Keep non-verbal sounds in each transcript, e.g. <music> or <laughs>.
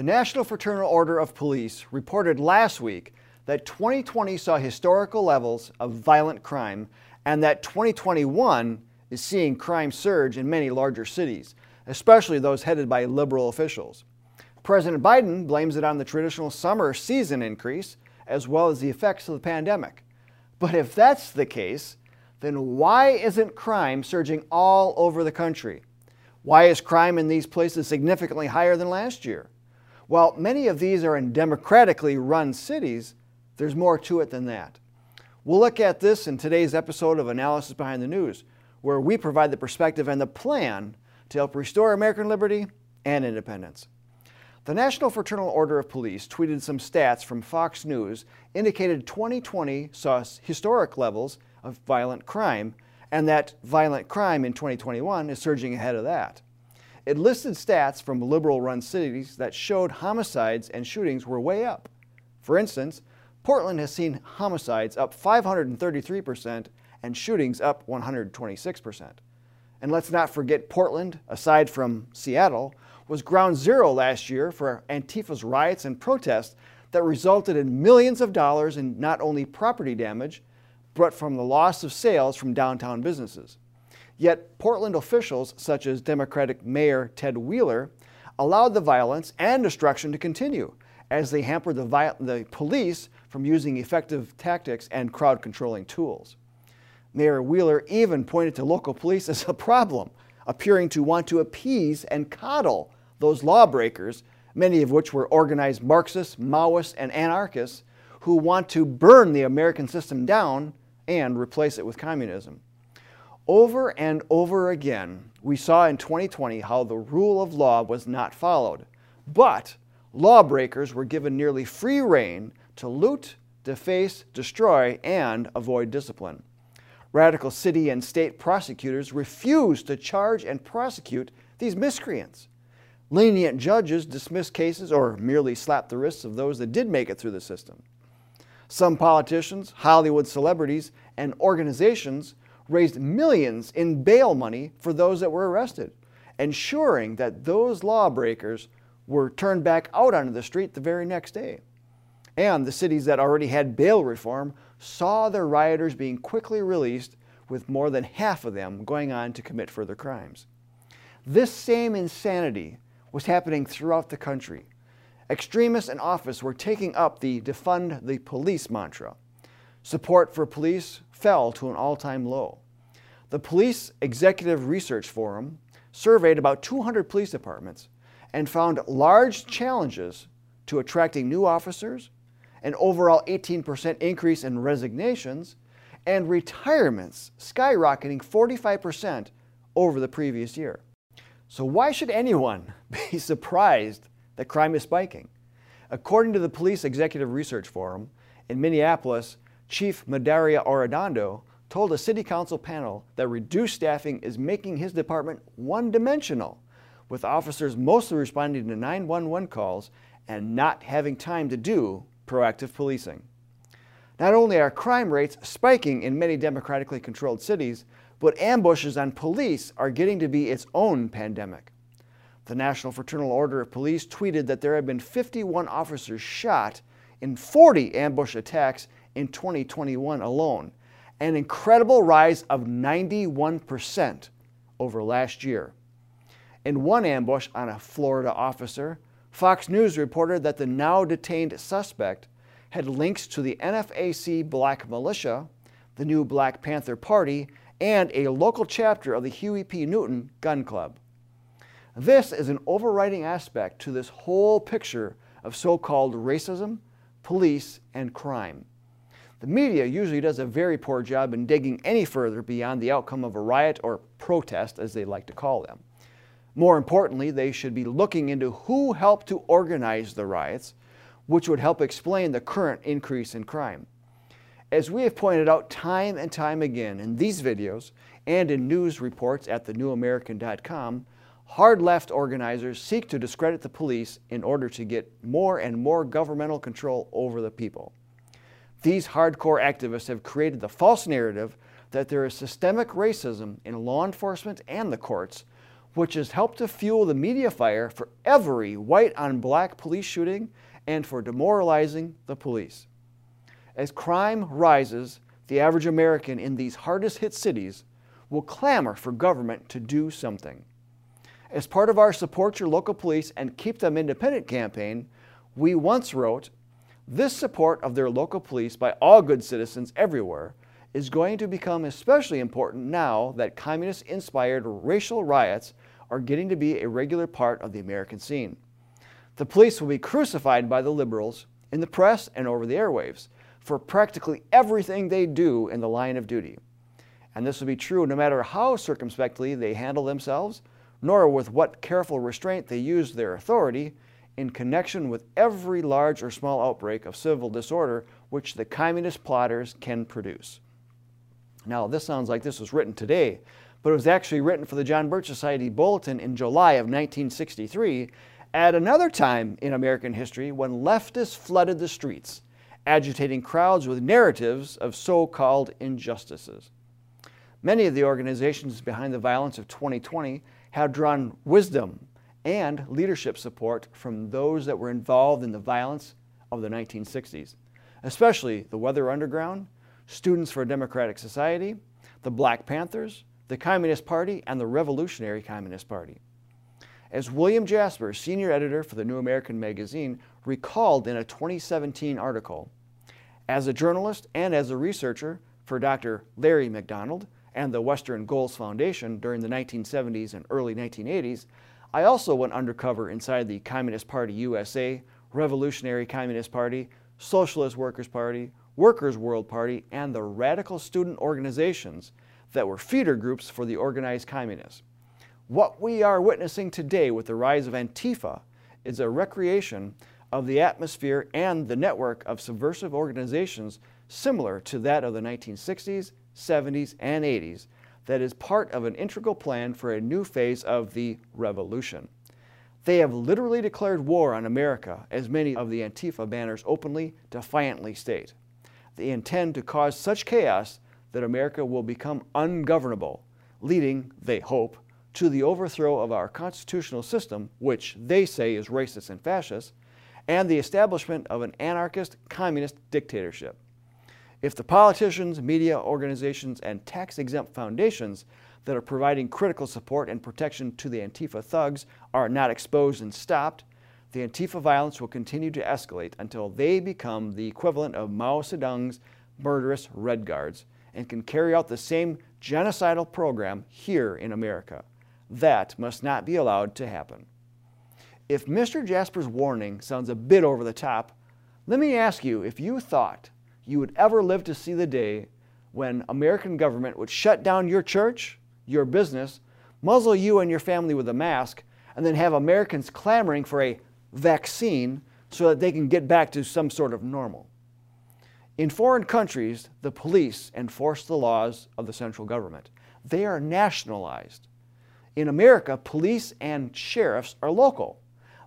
The National Fraternal Order of Police reported last week that 2020 saw historical levels of violent crime and that 2021 is seeing crime surge in many larger cities, especially those headed by liberal officials. President Biden blames it on the traditional summer season increase as well as the effects of the pandemic. But if that's the case, then why isn't crime surging all over the country? Why is crime in these places significantly higher than last year? While many of these are in democratically run cities, there's more to it than that. We'll look at this in today's episode of Analysis Behind the News, where we provide the perspective and the plan to help restore American liberty and independence. The National Fraternal Order of Police tweeted some stats from Fox News indicated 2020 saw historic levels of violent crime and that violent crime in 2021 is surging ahead of that. It listed stats from liberal run cities that showed homicides and shootings were way up. For instance, Portland has seen homicides up 533% and shootings up 126%. And let's not forget Portland, aside from Seattle, was ground zero last year for Antifa's riots and protests that resulted in millions of dollars in not only property damage, but from the loss of sales from downtown businesses. Yet Portland officials, such as Democratic Mayor Ted Wheeler, allowed the violence and destruction to continue as they hampered the, the police from using effective tactics and crowd controlling tools. Mayor Wheeler even pointed to local police as a problem, appearing to want to appease and coddle those lawbreakers, many of which were organized Marxists, Maoists, and anarchists who want to burn the American system down and replace it with communism. Over and over again, we saw in 2020 how the rule of law was not followed, but lawbreakers were given nearly free rein to loot, deface, destroy, and avoid discipline. Radical city and state prosecutors refused to charge and prosecute these miscreants. Lenient judges dismissed cases or merely slapped the wrists of those that did make it through the system. Some politicians, Hollywood celebrities, and organizations raised millions in bail money for those that were arrested, ensuring that those lawbreakers were turned back out onto the street the very next day. And the cities that already had bail reform saw their rioters being quickly released, with more than half of them going on to commit further crimes. This same insanity was happening throughout the country. Extremists in office were taking up the defund the police mantra. Support for police fell to an all time low. The Police Executive Research Forum surveyed about 200 police departments and found large challenges to attracting new officers, an overall 18% increase in resignations, and retirements skyrocketing 45% over the previous year. So, why should anyone <laughs> be surprised that crime is spiking. According to the Police Executive Research Forum, in Minneapolis, Chief Medaria Arradondo told a city council panel that reduced staffing is making his department one dimensional, with officers mostly responding to 911 calls and not having time to do proactive policing. Not only are crime rates spiking in many democratically controlled cities, but ambushes on police are getting to be its own pandemic. The National Fraternal Order of Police tweeted that there have been 51 officers shot in 40 ambush attacks in 2021 alone, an incredible rise of 91% over last year. In one ambush on a Florida officer, Fox News reported that the now detained suspect had links to the NFAC Black Militia, the new Black Panther Party, and a local chapter of the Huey P. Newton Gun Club. This is an overriding aspect to this whole picture of so called racism, police, and crime. The media usually does a very poor job in digging any further beyond the outcome of a riot or protest, as they like to call them. More importantly, they should be looking into who helped to organize the riots, which would help explain the current increase in crime. As we have pointed out time and time again in these videos and in news reports at thenewamerican.com, Hard left organizers seek to discredit the police in order to get more and more governmental control over the people. These hardcore activists have created the false narrative that there is systemic racism in law enforcement and the courts, which has helped to fuel the media fire for every white on black police shooting and for demoralizing the police. As crime rises, the average American in these hardest hit cities will clamor for government to do something. As part of our Support Your Local Police and Keep Them Independent campaign, we once wrote, This support of their local police by all good citizens everywhere is going to become especially important now that communist inspired racial riots are getting to be a regular part of the American scene. The police will be crucified by the liberals in the press and over the airwaves for practically everything they do in the line of duty. And this will be true no matter how circumspectly they handle themselves nor with what careful restraint they use their authority in connection with every large or small outbreak of civil disorder which the communist plotters can produce. Now, this sounds like this was written today, but it was actually written for the John Birch Society Bulletin in July of 1963 at another time in American history when leftists flooded the streets, agitating crowds with narratives of so called injustices. Many of the organizations behind the violence of 2020 have drawn wisdom and leadership support from those that were involved in the violence of the 1960s, especially the Weather Underground, Students for a Democratic Society, the Black Panthers, the Communist Party, and the Revolutionary Communist Party. As William Jasper, senior editor for the New American Magazine, recalled in a 2017 article, as a journalist and as a researcher for Dr. Larry McDonald, and the Western Goals Foundation during the 1970s and early 1980s, I also went undercover inside the Communist Party USA, Revolutionary Communist Party, Socialist Workers' Party, Workers' World Party, and the radical student organizations that were feeder groups for the organized communists. What we are witnessing today with the rise of Antifa is a recreation of the atmosphere and the network of subversive organizations similar to that of the 1960s 70s, and 80s that is part of an integral plan for a new phase of the revolution. They have literally declared war on America, as many of the Antifa banners openly, defiantly state. They intend to cause such chaos that America will become ungovernable, leading, they hope, to the overthrow of our constitutional system, which they say is racist and fascist, and the establishment of an anarchist communist dictatorship. If the politicians, media organizations, and tax exempt foundations that are providing critical support and protection to the Antifa thugs are not exposed and stopped, the Antifa violence will continue to escalate until they become the equivalent of Mao Zedong's murderous Red Guards and can carry out the same genocidal program here in America. That must not be allowed to happen. If Mr. Jasper's warning sounds a bit over the top, let me ask you if you thought you would ever live to see the day when American government would shut down your church, your business, muzzle you and your family with a mask, and then have Americans clamoring for a vaccine so that they can get back to some sort of normal. In foreign countries, the police enforce the laws of the central government. They are nationalized. In America, police and sheriffs are local.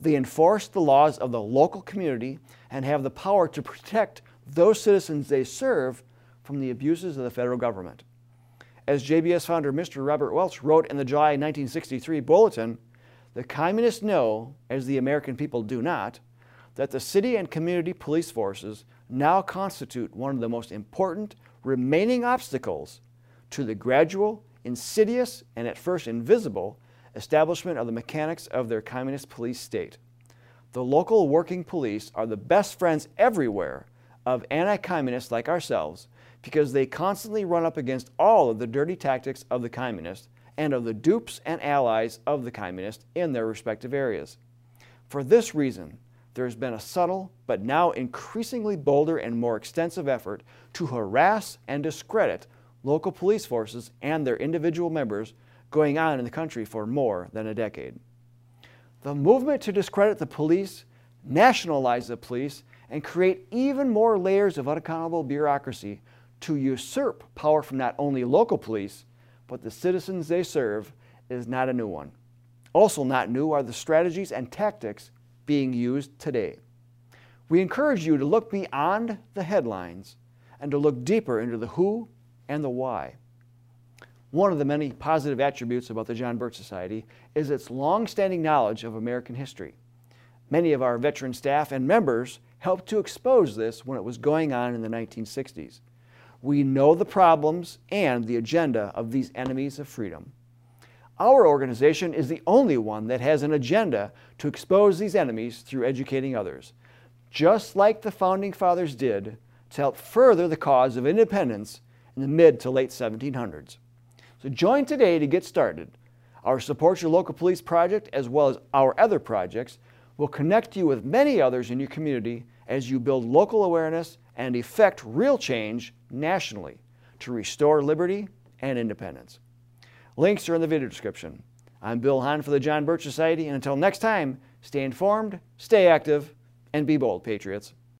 They enforce the laws of the local community and have the power to protect those citizens they serve from the abuses of the federal government. As JBS founder Mr. Robert Welch wrote in the July 1963 bulletin, the communists know, as the American people do not, that the city and community police forces now constitute one of the most important remaining obstacles to the gradual, insidious, and at first invisible establishment of the mechanics of their communist police state. The local working police are the best friends everywhere of anti communists like ourselves because they constantly run up against all of the dirty tactics of the communists and of the dupes and allies of the communists in their respective areas. For this reason, there has been a subtle but now increasingly bolder and more extensive effort to harass and discredit local police forces and their individual members going on in the country for more than a decade. The movement to discredit the police, nationalize the police, and create even more layers of unaccountable bureaucracy to usurp power from not only local police, but the citizens they serve is not a new one. Also, not new are the strategies and tactics being used today. We encourage you to look beyond the headlines and to look deeper into the who and the why. One of the many positive attributes about the John Birch Society is its long-standing knowledge of American history. Many of our veteran staff and members helped to expose this when it was going on in the 1960s. We know the problems and the agenda of these enemies of freedom. Our organization is the only one that has an agenda to expose these enemies through educating others, just like the Founding Fathers did to help further the cause of independence in the mid to late 1700s. So join today to get started. Our Support Your Local Police project, as well as our other projects, will connect you with many others in your community as you build local awareness and effect real change nationally to restore liberty and independence. Links are in the video description. I'm Bill Hahn for the John Birch Society, and until next time, stay informed, stay active, and be bold, Patriots.